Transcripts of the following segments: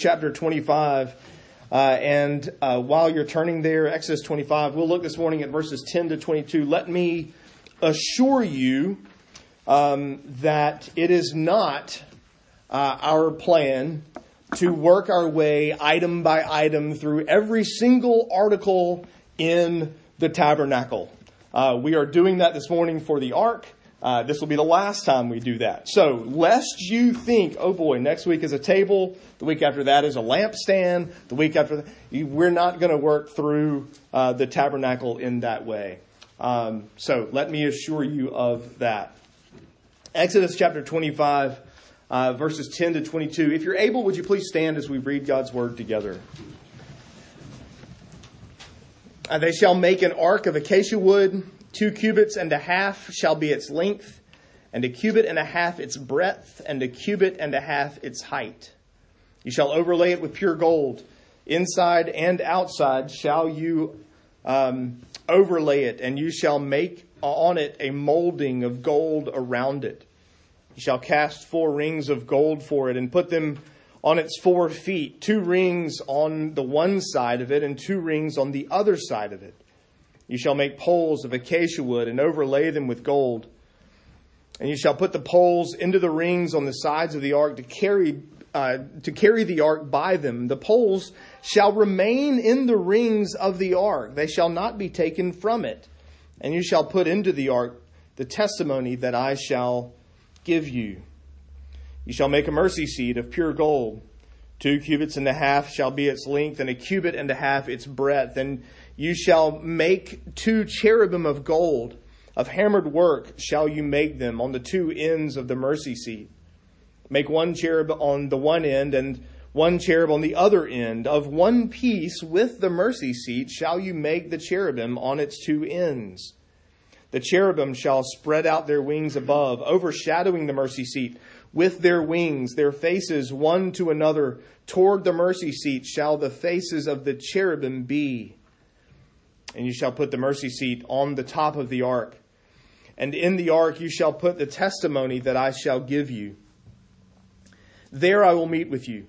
chapter 25. Uh, and uh, while you're turning there, Exodus 25, we'll look this morning at verses 10 to 22. Let me assure you um, that it is not uh, our plan to work our way item by item through every single article in the tabernacle. Uh, we are doing that this morning for the ark. Uh, this will be the last time we do that. So, lest you think, oh boy, next week is a table, the week after that is a lampstand, the week after that, you, we're not going to work through uh, the tabernacle in that way. Um, so, let me assure you of that. Exodus chapter 25, uh, verses 10 to 22. If you're able, would you please stand as we read God's word together? Uh, they shall make an ark of acacia wood. Two cubits and a half shall be its length, and a cubit and a half its breadth, and a cubit and a half its height. You shall overlay it with pure gold. Inside and outside shall you um, overlay it, and you shall make on it a molding of gold around it. You shall cast four rings of gold for it, and put them on its four feet, two rings on the one side of it, and two rings on the other side of it. You shall make poles of acacia wood and overlay them with gold. And you shall put the poles into the rings on the sides of the ark to carry uh, to carry the ark by them. The poles shall remain in the rings of the ark; they shall not be taken from it. And you shall put into the ark the testimony that I shall give you. You shall make a mercy seat of pure gold. Two cubits and a half shall be its length, and a cubit and a half its breadth. And you shall make two cherubim of gold. Of hammered work shall you make them on the two ends of the mercy seat. Make one cherub on the one end and one cherub on the other end. Of one piece with the mercy seat shall you make the cherubim on its two ends. The cherubim shall spread out their wings above, overshadowing the mercy seat. With their wings, their faces one to another, toward the mercy seat shall the faces of the cherubim be. And you shall put the mercy seat on the top of the ark. And in the ark you shall put the testimony that I shall give you. There I will meet with you.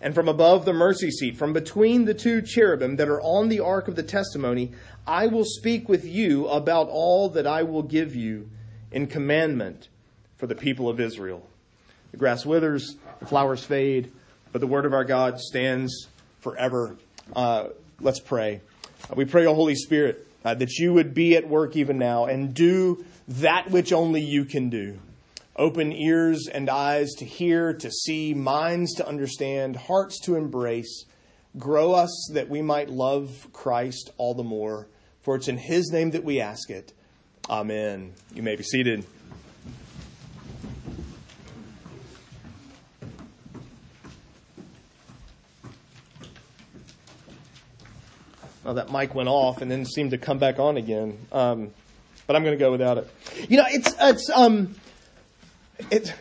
And from above the mercy seat, from between the two cherubim that are on the ark of the testimony, I will speak with you about all that I will give you in commandment for the people of Israel. The grass withers, the flowers fade, but the word of our God stands forever. Uh, let's pray. Uh, we pray, O Holy Spirit, uh, that you would be at work even now and do that which only you can do. Open ears and eyes to hear, to see, minds to understand, hearts to embrace. Grow us that we might love Christ all the more. For it's in his name that we ask it. Amen. You may be seated. Well, that mic went off and then seemed to come back on again. Um, but I'm going to go without it. You know, it's it's um, it's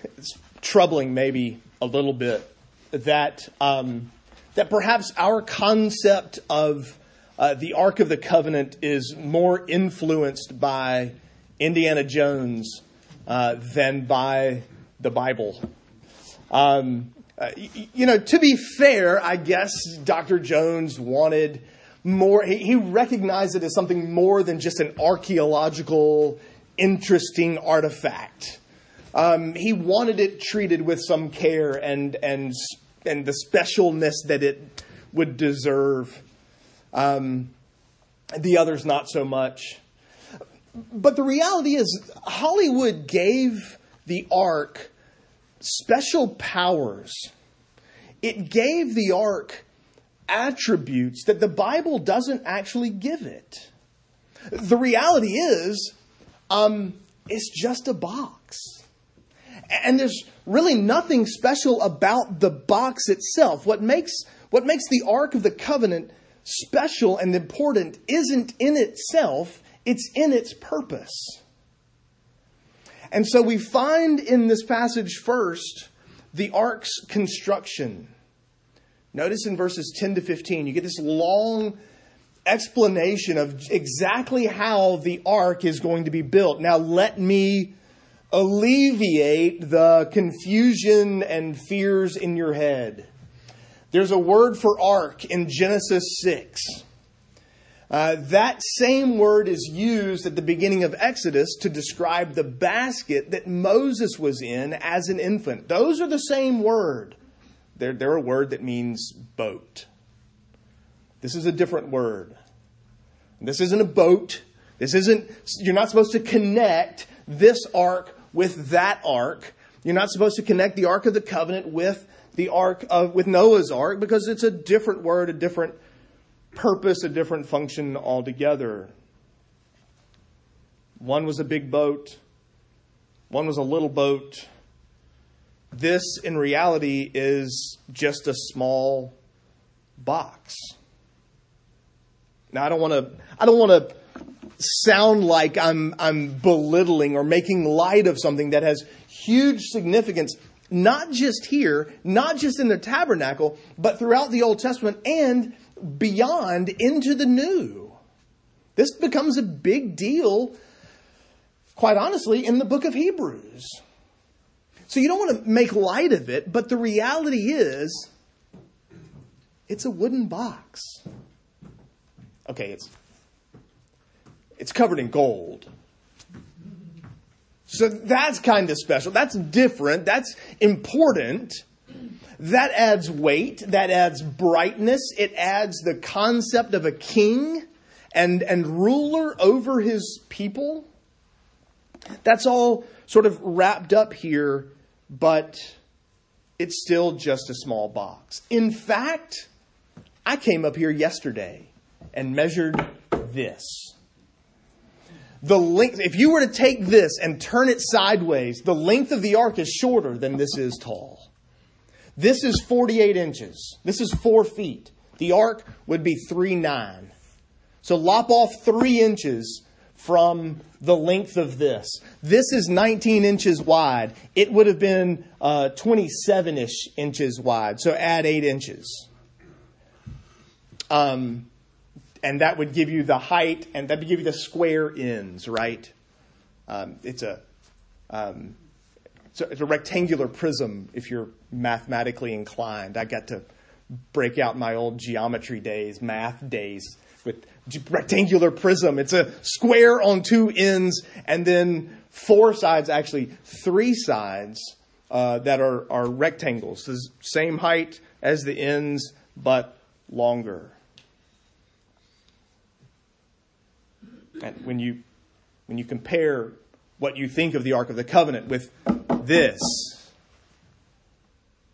troubling maybe a little bit that um, that perhaps our concept of uh, the Ark of the Covenant is more influenced by Indiana Jones uh, than by the Bible. Um, uh, you know, to be fair, I guess Dr. Jones wanted more, he, he recognized it as something more than just an archaeological, interesting artifact. Um, he wanted it treated with some care and, and, and the specialness that it would deserve. Um, the others, not so much. But the reality is, Hollywood gave the Ark special powers. It gave the Ark attributes that the Bible doesn't actually give it. The reality is, um, it's just a box. And there's really nothing special about the box itself. What makes, what makes the Ark of the Covenant special and important isn't in itself, it's in its purpose. And so we find in this passage first the ark's construction. Notice in verses 10 to 15, you get this long explanation of exactly how the ark is going to be built. Now, let me alleviate the confusion and fears in your head. There's a word for ark in Genesis 6. Uh, that same word is used at the beginning of Exodus to describe the basket that Moses was in as an infant. Those are the same word. They're, they're a word that means boat. This is a different word. This isn't a boat. This isn't, you're not supposed to connect this ark with that ark. You're not supposed to connect the Ark of the Covenant with the Ark of, with Noah's Ark because it's a different word, a different purpose, a different function altogether. One was a big boat, one was a little boat. This, in reality, is just a small box. Now, I don't want to. I don't want to sound like I'm I'm belittling or making light of something that has huge significance, not just here, not just in the tabernacle, but throughout the Old Testament and beyond into the New. This becomes a big deal, quite honestly, in the book of Hebrews. So you don't want to make light of it, but the reality is it's a wooden box. Okay, it's it's covered in gold. So that's kind of special. That's different. That's important. That adds weight. That adds brightness. It adds the concept of a king and, and ruler over his people. That's all sort of wrapped up here, but it's still just a small box. In fact, I came up here yesterday and measured this. The length, if you were to take this and turn it sideways, the length of the ark is shorter than this is tall. This is 48 inches. This is four feet. The ark would be three nine. So lop off three inches from the length of this. This is 19 inches wide. It would have been 27 uh, ish inches wide. So add eight inches. Um, and that would give you the height, and that would give you the square ends, right? Um, it's a um, it's a, it's a rectangular prism if you're mathematically inclined. I got to break out my old geometry days, math days with rectangular prism. It's a square on two ends, and then four sides, actually three sides uh, that are, are rectangles. The same height as the ends, but longer. And when you, when you compare what you think of the Ark of the Covenant with this,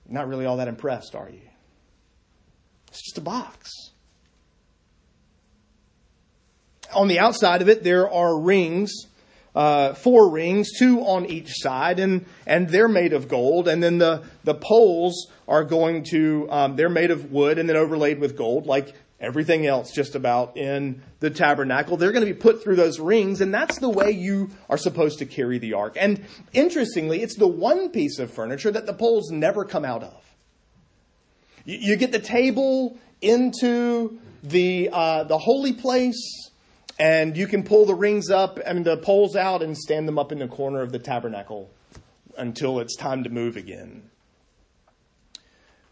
not really all that impressed, are you? It's just a box. On the outside of it, there are rings, uh, four rings, two on each side, and, and they're made of gold. And then the, the poles are going to, um, they're made of wood and then overlaid with gold, like everything else just about in the tabernacle. They're going to be put through those rings, and that's the way you are supposed to carry the ark. And interestingly, it's the one piece of furniture that the poles never come out of. You, you get the table into the uh, the holy place, and you can pull the rings up and the poles out and stand them up in the corner of the tabernacle until it's time to move again.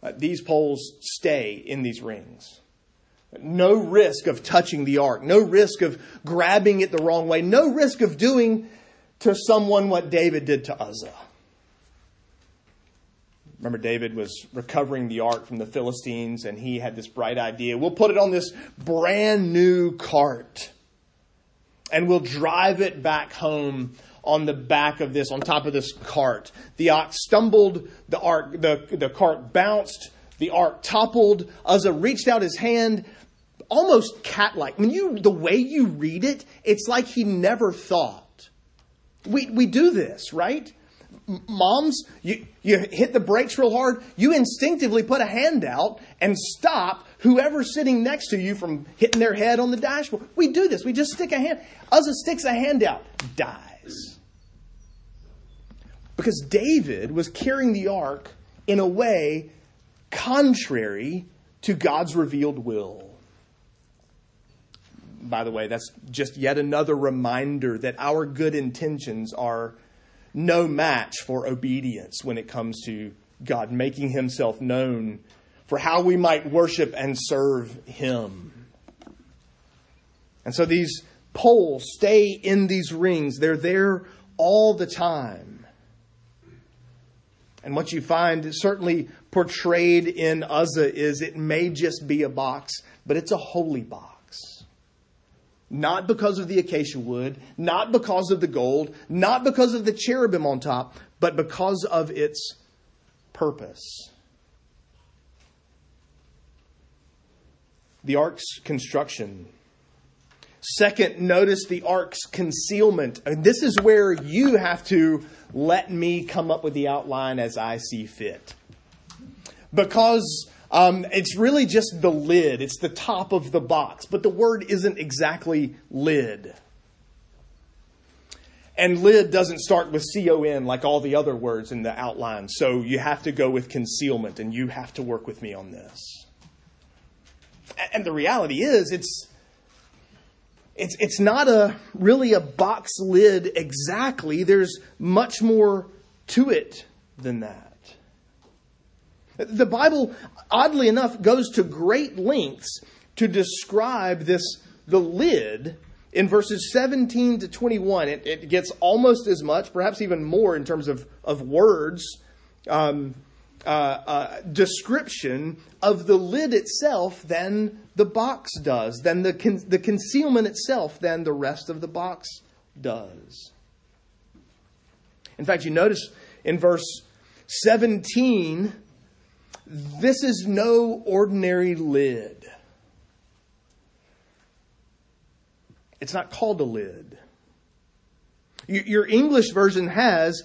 Uh, these poles stay in these rings. No risk of touching the ark. No risk of grabbing it the wrong way. No risk of doing to someone what David did to Uzzah. Remember, David was recovering the ark from the Philistines, and he had this bright idea. We'll put it on this brand new cart, and we'll drive it back home on the back of this, on top of this cart. The ox stumbled, the ark, the, the cart bounced, the ark toppled. Uzzah reached out his hand, almost cat-like. When you, the way you read it, it's like he never thought. We, we do this, right? Moms, you, you hit the brakes real hard, you instinctively put a hand out and stop whoever's sitting next to you from hitting their head on the dashboard. We do this. We just stick a hand. Uzzah sticks a hand out, dies. Because David was carrying the ark in a way contrary to God's revealed will by the way, that's just yet another reminder that our good intentions are no match for obedience when it comes to God making himself known for how we might worship and serve Him. And so these poles stay in these rings, they're there all the time. And what you find certainly portrayed in Uzzah is it may just be a box, but it's a holy box. Not because of the acacia wood, not because of the gold, not because of the cherubim on top, but because of its purpose. The ark's construction. Second, notice the ark's concealment. Mean, this is where you have to let me come up with the outline as I see fit. Because um, it's really just the lid, it's the top of the box, but the word isn't exactly lid. And lid doesn't start with C O N like all the other words in the outline, so you have to go with concealment, and you have to work with me on this. And the reality is, it's it's it's not a really a box lid exactly. There's much more to it than that. The Bible, oddly enough, goes to great lengths to describe this the lid in verses 17 to 21. It, it gets almost as much, perhaps even more, in terms of, of words, um, uh, uh, description of the lid itself than the box does, than the, con- the concealment itself than the rest of the box does. In fact, you notice in verse 17 this is no ordinary lid. It's not called a lid. Your English version has,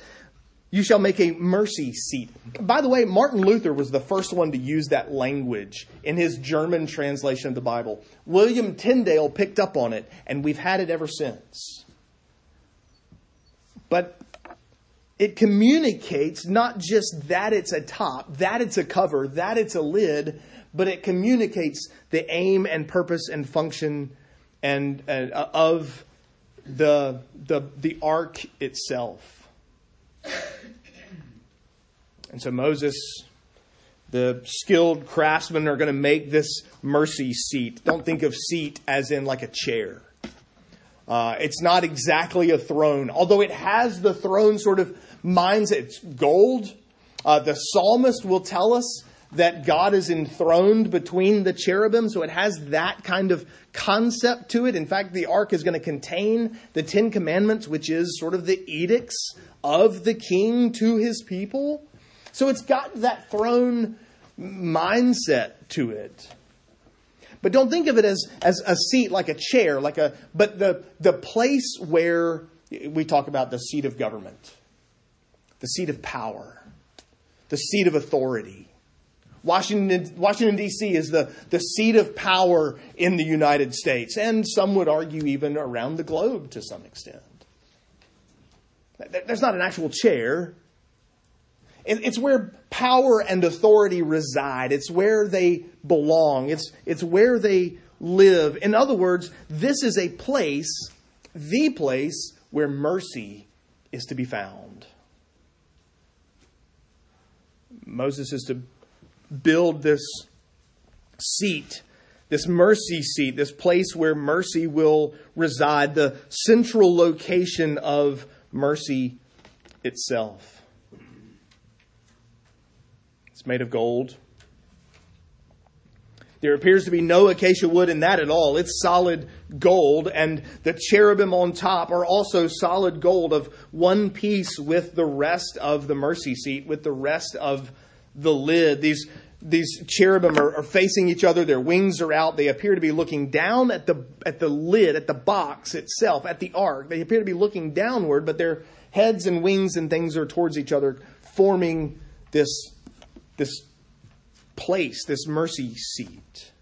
you shall make a mercy seat. By the way, Martin Luther was the first one to use that language in his German translation of the Bible. William Tyndale picked up on it, and we've had it ever since. But it communicates not just that it's a top, that it's a cover, that it's a lid, but it communicates the aim and purpose and function and uh, of the the the ark itself. And so Moses, the skilled craftsmen are going to make this mercy seat. Don't think of seat as in like a chair. Uh, it's not exactly a throne, although it has the throne sort of mindset. It's gold. Uh, the psalmist will tell us that God is enthroned between the cherubim, so it has that kind of concept to it. In fact, the ark is going to contain the Ten Commandments, which is sort of the edicts of the king to his people. So it's got that throne mindset to it. But don't think of it as, as a seat like a chair, like a but the the place where we talk about the seat of government the seat of power, the seat of authority. Washington, Washington D.C. is the, the seat of power in the United States, and some would argue even around the globe to some extent. There's not an actual chair. It's where power and authority reside. It's where they belong. It's, it's where they live. In other words, this is a place, the place, where mercy is to be found. Moses is to build this seat, this mercy seat, this place where mercy will reside, the central location of mercy itself. It's made of gold. There appears to be no acacia wood in that at all. It's solid gold, and the cherubim on top are also solid gold of one piece with the rest of the mercy seat, with the rest of the lid. These, these cherubim are, are facing each other, their wings are out. They appear to be looking down at the, at the lid, at the box itself, at the ark. They appear to be looking downward, but their heads and wings and things are towards each other, forming this, this place, this mercy seat.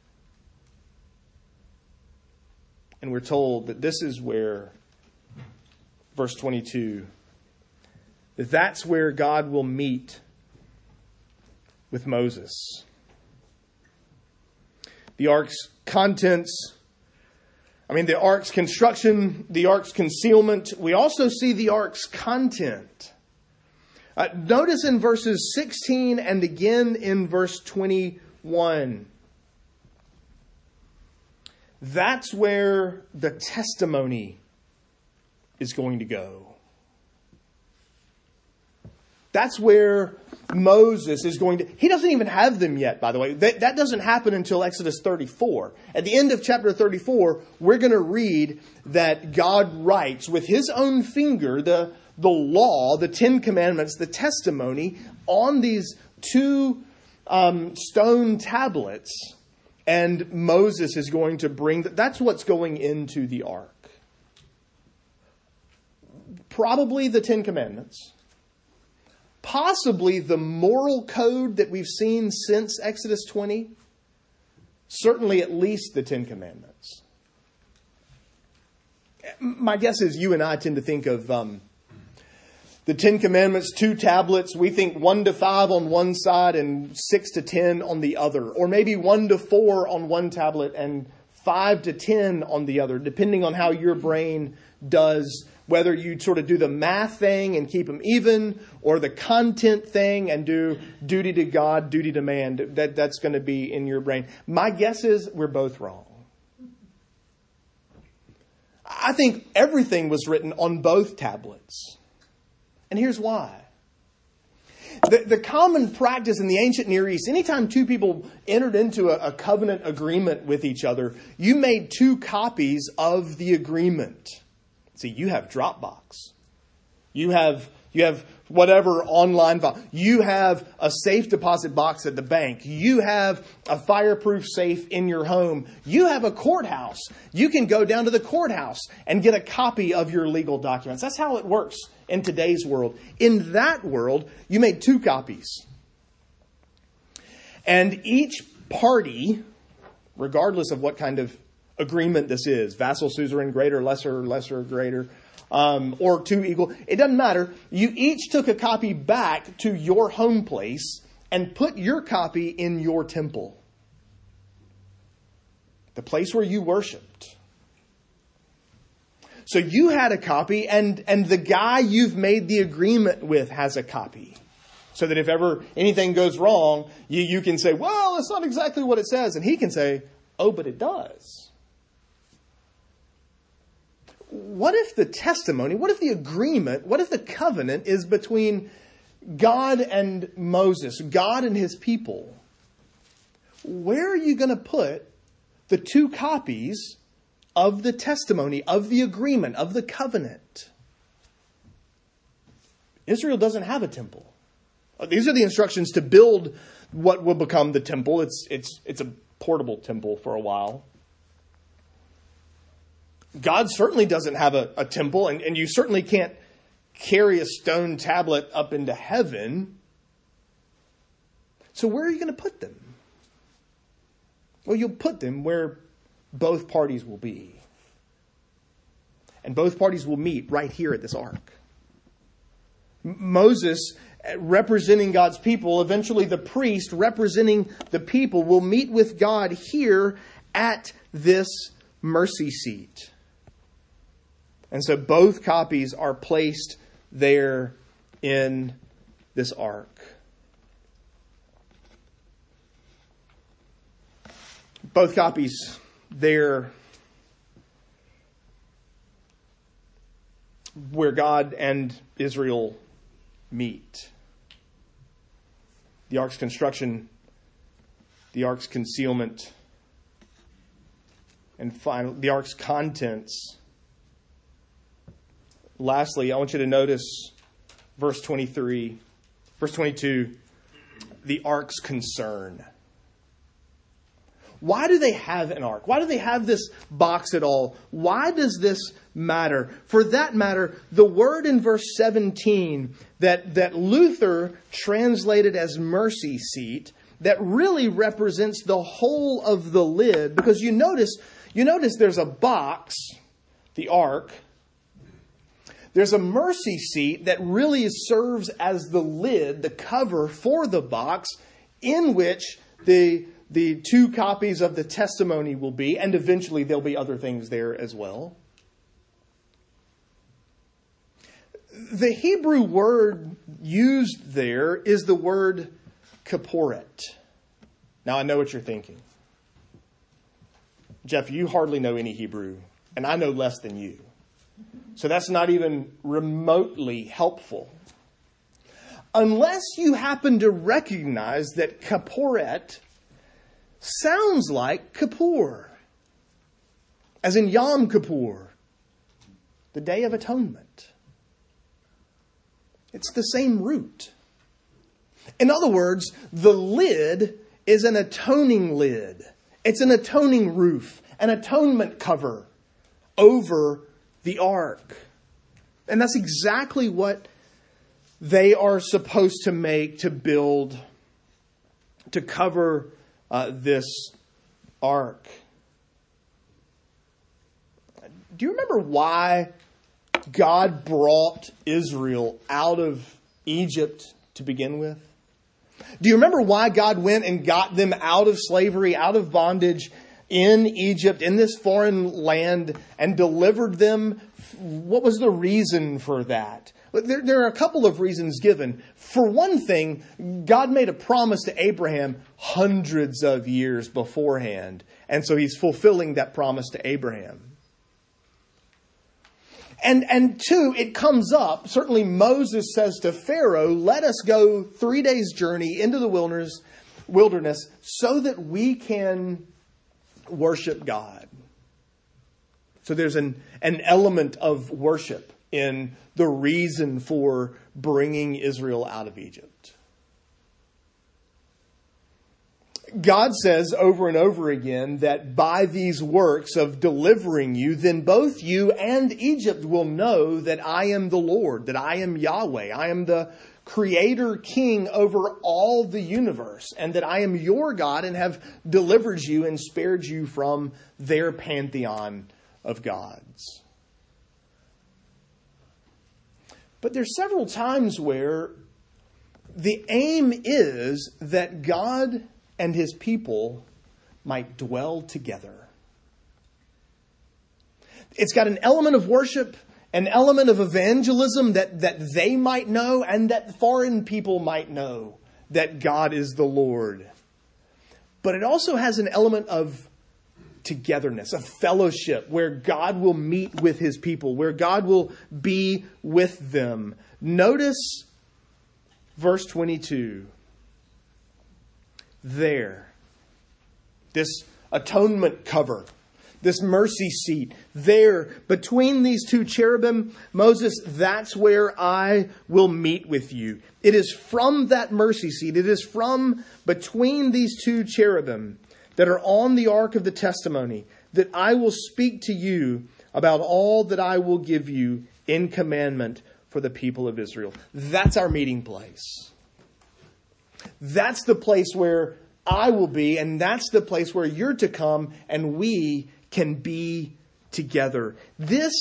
And we're told that this is where, verse 22, that that's where God will meet with Moses. The ark's contents, I mean, the ark's construction, the ark's concealment. We also see the ark's content. Uh, notice in verses 16 and again in verse 21 That's where the testimony is going to go. That's where Moses is going to. He doesn't even have them yet, by the way. That, that, doesn't happen until Exodus 34. At the end of chapter 34, we're going to read that God writes with his own finger the, the law, the Ten Commandments, the testimony on these two um, stone tablets. And Moses is going to bring that. That's what's going into the ark. Probably the Ten Commandments possibly the moral code that we've seen since Exodus 20, certainly at least the Ten Commandments. My guess is you and I tend to think of um, the Ten Commandments, two tablets. We think one to five on one side and six to ten on the other, or maybe one to four on one tablet and five to ten on the other, depending on how your brain does whether you sort of do the math thing and keep them even or the content thing and do duty to God, duty to man. That, that's going to be in your brain. My guess is we're both wrong. I think everything was written on both tablets. And here's why. The, the, common practice in the ancient Near East, anytime two people entered into a, a covenant agreement with each other, you made two copies of the agreement. See, you have Dropbox. You have, you have whatever online. You have a safe deposit box at the bank. You have a fireproof safe in your home. You have a courthouse. You can go down to the courthouse and get a copy of your legal documents. That's how it works in today's world. In that world, you made two copies. And each party, regardless of what kind of agreement this is vassal suzerain, greater, lesser, lesser, greater. Um, or two equal. It doesn't matter. You each took a copy back to your home place and put your copy in your temple, the place where you worshiped. So you had a copy, and, and the guy you've made the agreement with has a copy. So that if ever anything goes wrong, you, you can say, well, it's not exactly what it says. And he can say, oh, but it does what if the testimony, what if the agreement, what if the covenant is between God and Moses, God and his people? Where are you going to put the two copies of the testimony, of the agreement, of the covenant? Israel doesn't have a temple. These are the instructions to build what will become the temple. It's, it's, it's a portable temple for a while. God certainly doesn't have a, a temple, and, and you certainly can't carry a stone tablet up into heaven. So, where are you going to put them? Well, you'll put them where both parties will be. And both parties will meet right here at this ark. Moses, eh, representing God's people, eventually the priest representing the people, will meet with God here at this mercy seat. And so both copies are placed there in this ark. Both copies there where God and Israel meet. The ark's construction, the ark's concealment, and finally, the ark's contents lastly, I want you to notice verse 23, verse 22, the ark's concern. Why do they have an ark? Why do they have this box at all? Why does this matter? For that matter, the word in verse 17 that, that Luther translated as mercy seat, that really represents the whole of the lid, because you notice, you notice there's a box, the ark, there's a mercy seat that really serves as the lid, the cover for the box in which the, the two copies of the testimony will be, and eventually there'll be other things there as well. The Hebrew word used there is the word kaporet. Now, I know what you're thinking. Jeff, you hardly know any Hebrew, and I know less than you. So that's not even remotely helpful. Unless you happen to recognize that kaporet sounds like Kippur, as in Yom Kippur, the Day of Atonement. It's the same root. In other words, the lid is an atoning lid. It's an atoning roof, an atonement cover over the ark. And that's exactly what they are supposed to make to build, to cover uh, this ark. Do you remember why God brought Israel out of Egypt to begin with? Do you remember why God went and got them out of slavery, out of bondage in Egypt, in this foreign land, and delivered them? What was the reason for that? There, there, are a couple of reasons given. For one thing, God made a promise to Abraham hundreds of years beforehand, and so he's fulfilling that promise to Abraham. And, and two, it comes up, certainly Moses says to Pharaoh, let us go three days' journey into the wilderness, wilderness so that we can worship God. So there's an, an element of worship in the reason for bringing Israel out of Egypt. God says over and over again that by these works of delivering you, then both you and Egypt will know that I am the Lord, that I am Yahweh, I am the creator king over all the universe, and that I am your God and have delivered you and spared you from their pantheon of gods. But there's several times where the aim is that God and his people might dwell together. It's got an element of worship, an element of evangelism that, that they might know and that foreign people might know that God is the Lord. But it also has an element of togetherness, a fellowship where God will meet with his people, where God will be with them. Notice verse 22. There, this atonement cover, this mercy seat, there, between these two cherubim, Moses, that's where I will meet with you. It is from that mercy seat, it is from between these two cherubim that are on the ark of the testimony, that I will speak to you about all that I will give you in commandment for the people of Israel. That's our meeting place. That's the place where I will be, and that's the place where you're to come, and we can be together. This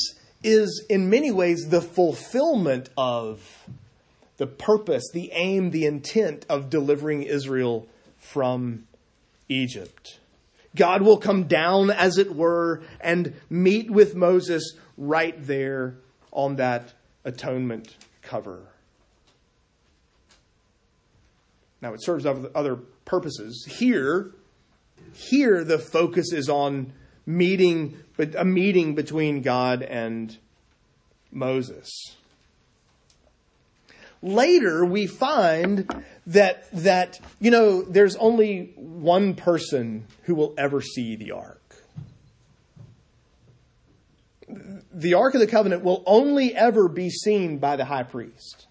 is, in many ways, the fulfillment of the purpose, the aim, the intent of delivering Israel from Egypt. God will come down, as it were, and meet with Moses right there on that atonement cover. Now, it serves other purposes. Here, here the focus is on meeting, a meeting between God and Moses. Later, we find that, that, you know, there's only one person who will ever see the ark. The Ark of the Covenant will only ever be seen by the high priest.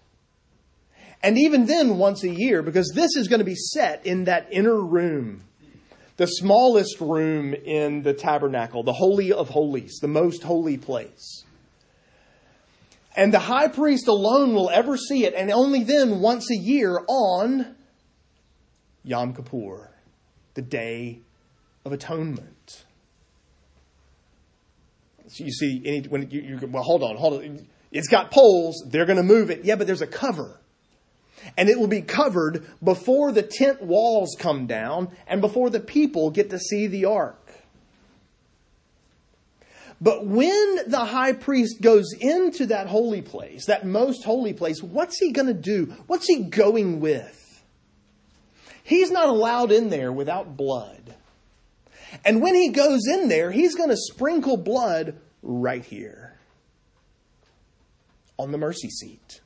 And even then, once a year, because this is going to be set in that inner room, the smallest room in the tabernacle, the Holy of Holies, the most holy place. And the high priest alone will ever see it, and only then once a year on Yom Kippur, the Day of Atonement. So you see, any, when you, you, well, hold on, hold on. It's got poles. They're going to move it. Yeah, but there's a cover. And it will be covered before the tent walls come down and before the people get to see the ark. But when the high priest goes into that holy place, that most holy place, what's he going to do? What's he going with? He's not allowed in there without blood. And when he goes in there, he's going to sprinkle blood right here on the mercy seat,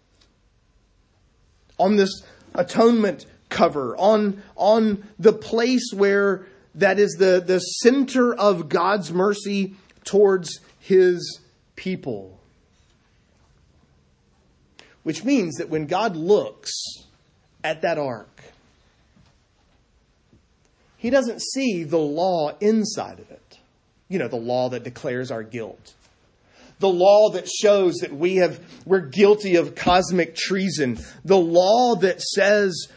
on this atonement cover, on, on the place where that is the, the center of God's mercy towards his people. Which means that when God looks at that ark, he doesn't see the law inside of it. You know, the law that declares our guilt. The law that shows that we have, we're guilty of cosmic treason. The law that says,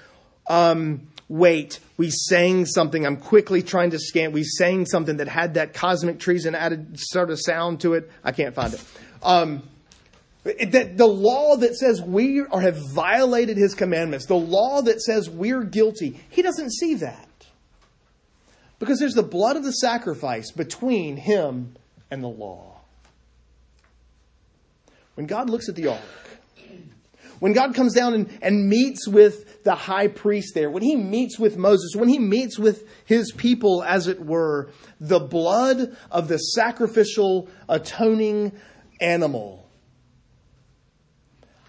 um, wait, we sang something. I'm quickly trying to scan. We sang something that had that cosmic treason added sort of sound to it. I can't find it. Um, that the law that says we are, have violated his commandments, the law that says we're guilty, he doesn't see that. Because there's the blood of the sacrifice between him and the law. When God looks at the ark, when God comes down and, and meets with the high priest there, when he meets with Moses, when he meets with his people, as it were, the blood of the sacrificial atoning animal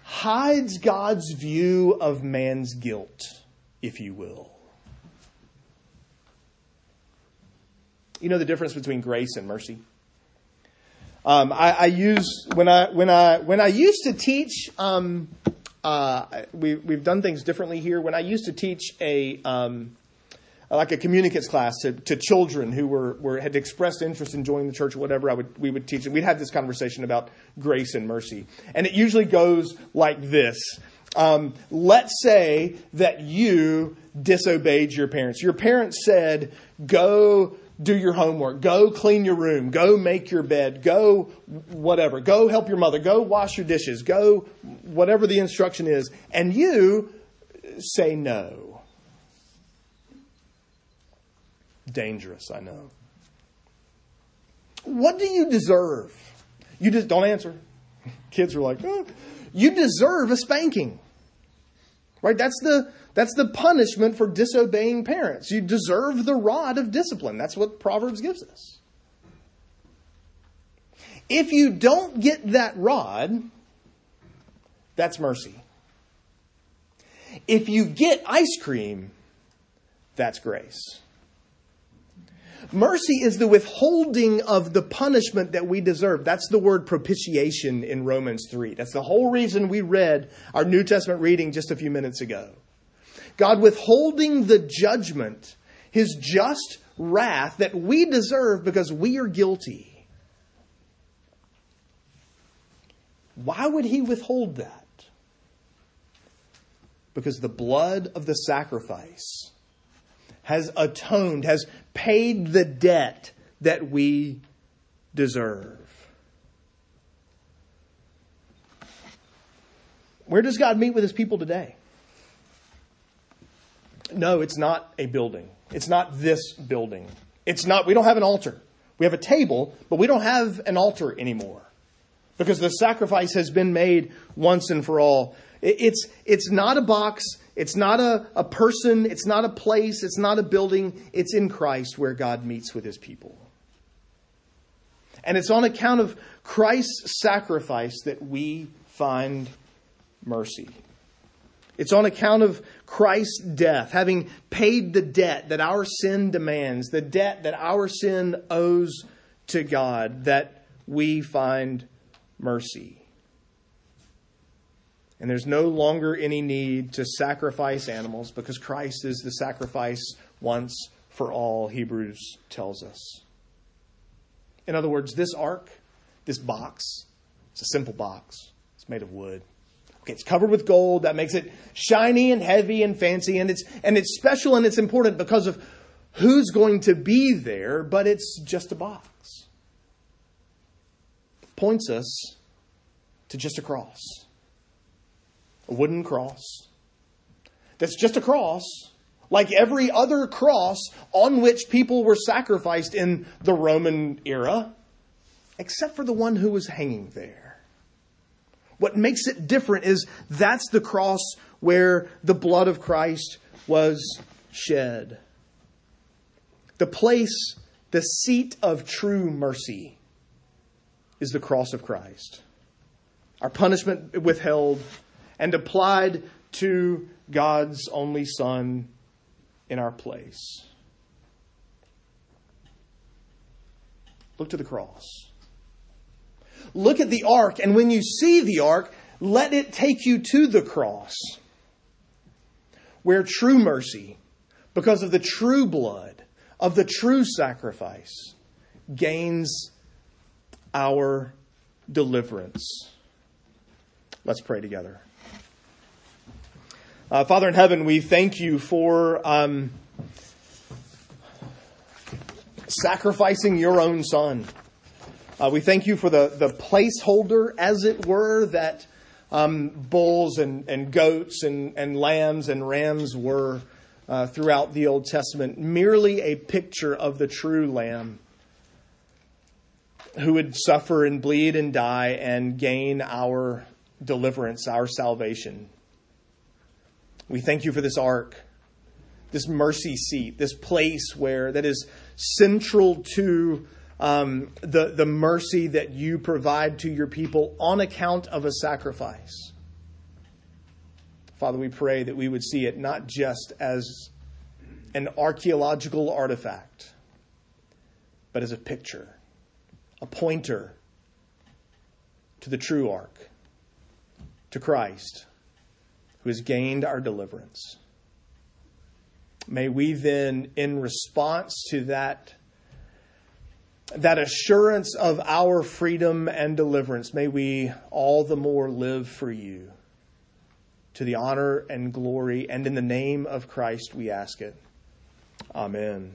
hides God's view of man's guilt, if you will. You know the difference between grace and mercy? Um, I, I, use when I when I when I used to teach. Um, uh, we we've done things differently here. When I used to teach a um, like a communicants class to, to children who were, were had expressed interest in joining the church or whatever, I would we would teach them. We'd have this conversation about grace and mercy, and it usually goes like this. Um, let's say that you disobeyed your parents. Your parents said, "Go." Do your homework, go clean your room, go make your bed, go whatever, go help your mother, go wash your dishes, go whatever the instruction is, and you say no. Dangerous, I know. What do you deserve? You just don't answer. Kids are like, oh. you deserve a spanking. Right? That's the that's the punishment for disobeying parents. You deserve the rod of discipline. That's what Proverbs gives us. If you don't get that rod, that's mercy. If you get ice cream, that's grace. Mercy is the withholding of the punishment that we deserve. That's the word propitiation in Romans 3. That's the whole reason we read our New Testament reading just a few minutes ago. God withholding the judgment, his just wrath that we deserve because we are guilty. Why would he withhold that? Because the blood of the sacrifice has atoned, has paid the debt that we deserve. Where does God meet with his people today? No, it's not a building. It's not this building. It's not, we don't have an altar. We have a table, but we don't have an altar anymore because the sacrifice has been made once and for all. It's, it's not a box. It's not a, a person. It's not a place. It's not a building. It's in Christ where God meets with his people. And it's on account of Christ's sacrifice that we find mercy. It's on account of Christ's death, having paid the debt that our sin demands, the debt that our sin owes to God, that we find mercy. And there's no longer any need to sacrifice animals because Christ is the sacrifice once for all, Hebrews tells us. In other words, this ark, this box, it's a simple box, it's made of wood. Okay, It's covered with gold. That makes it shiny and heavy and fancy. And it's, and it's special and it's important because of who's going to be there, but it's just a box. Points us to just a cross. A wooden cross. That's just a cross, like every other cross on which people were sacrificed in the Roman era, except for the one who was hanging there. What makes it different is that's the cross where the blood of Christ was shed. The place, the seat of true mercy is the cross of Christ. Our punishment withheld and applied to God's only Son in our place. Look to the cross. Look at the ark, and when you see the ark, let it take you to the cross, where true mercy, because of the true blood, of the true sacrifice, gains our deliverance. Let's pray together. Uh, Father in heaven, we thank you for um, sacrificing your own son. Uh, we thank you for the, the placeholder, as it were, that um, bulls and, and goats and, and lambs and rams were uh, throughout the Old Testament, merely a picture of the true lamb who would suffer and bleed and die and gain our deliverance, our salvation. We thank you for this ark, this mercy seat, this place where that is central to um, the, the mercy that you provide to your people on account of a sacrifice. Father, we pray that we would see it not just as an archaeological artifact, but as a picture, a pointer to the true ark, to Christ who has gained our deliverance. May we then, in response to that, that assurance of our freedom and deliverance, may we all the more live for you. To the honor and glory, and in the name of Christ we ask it. Amen.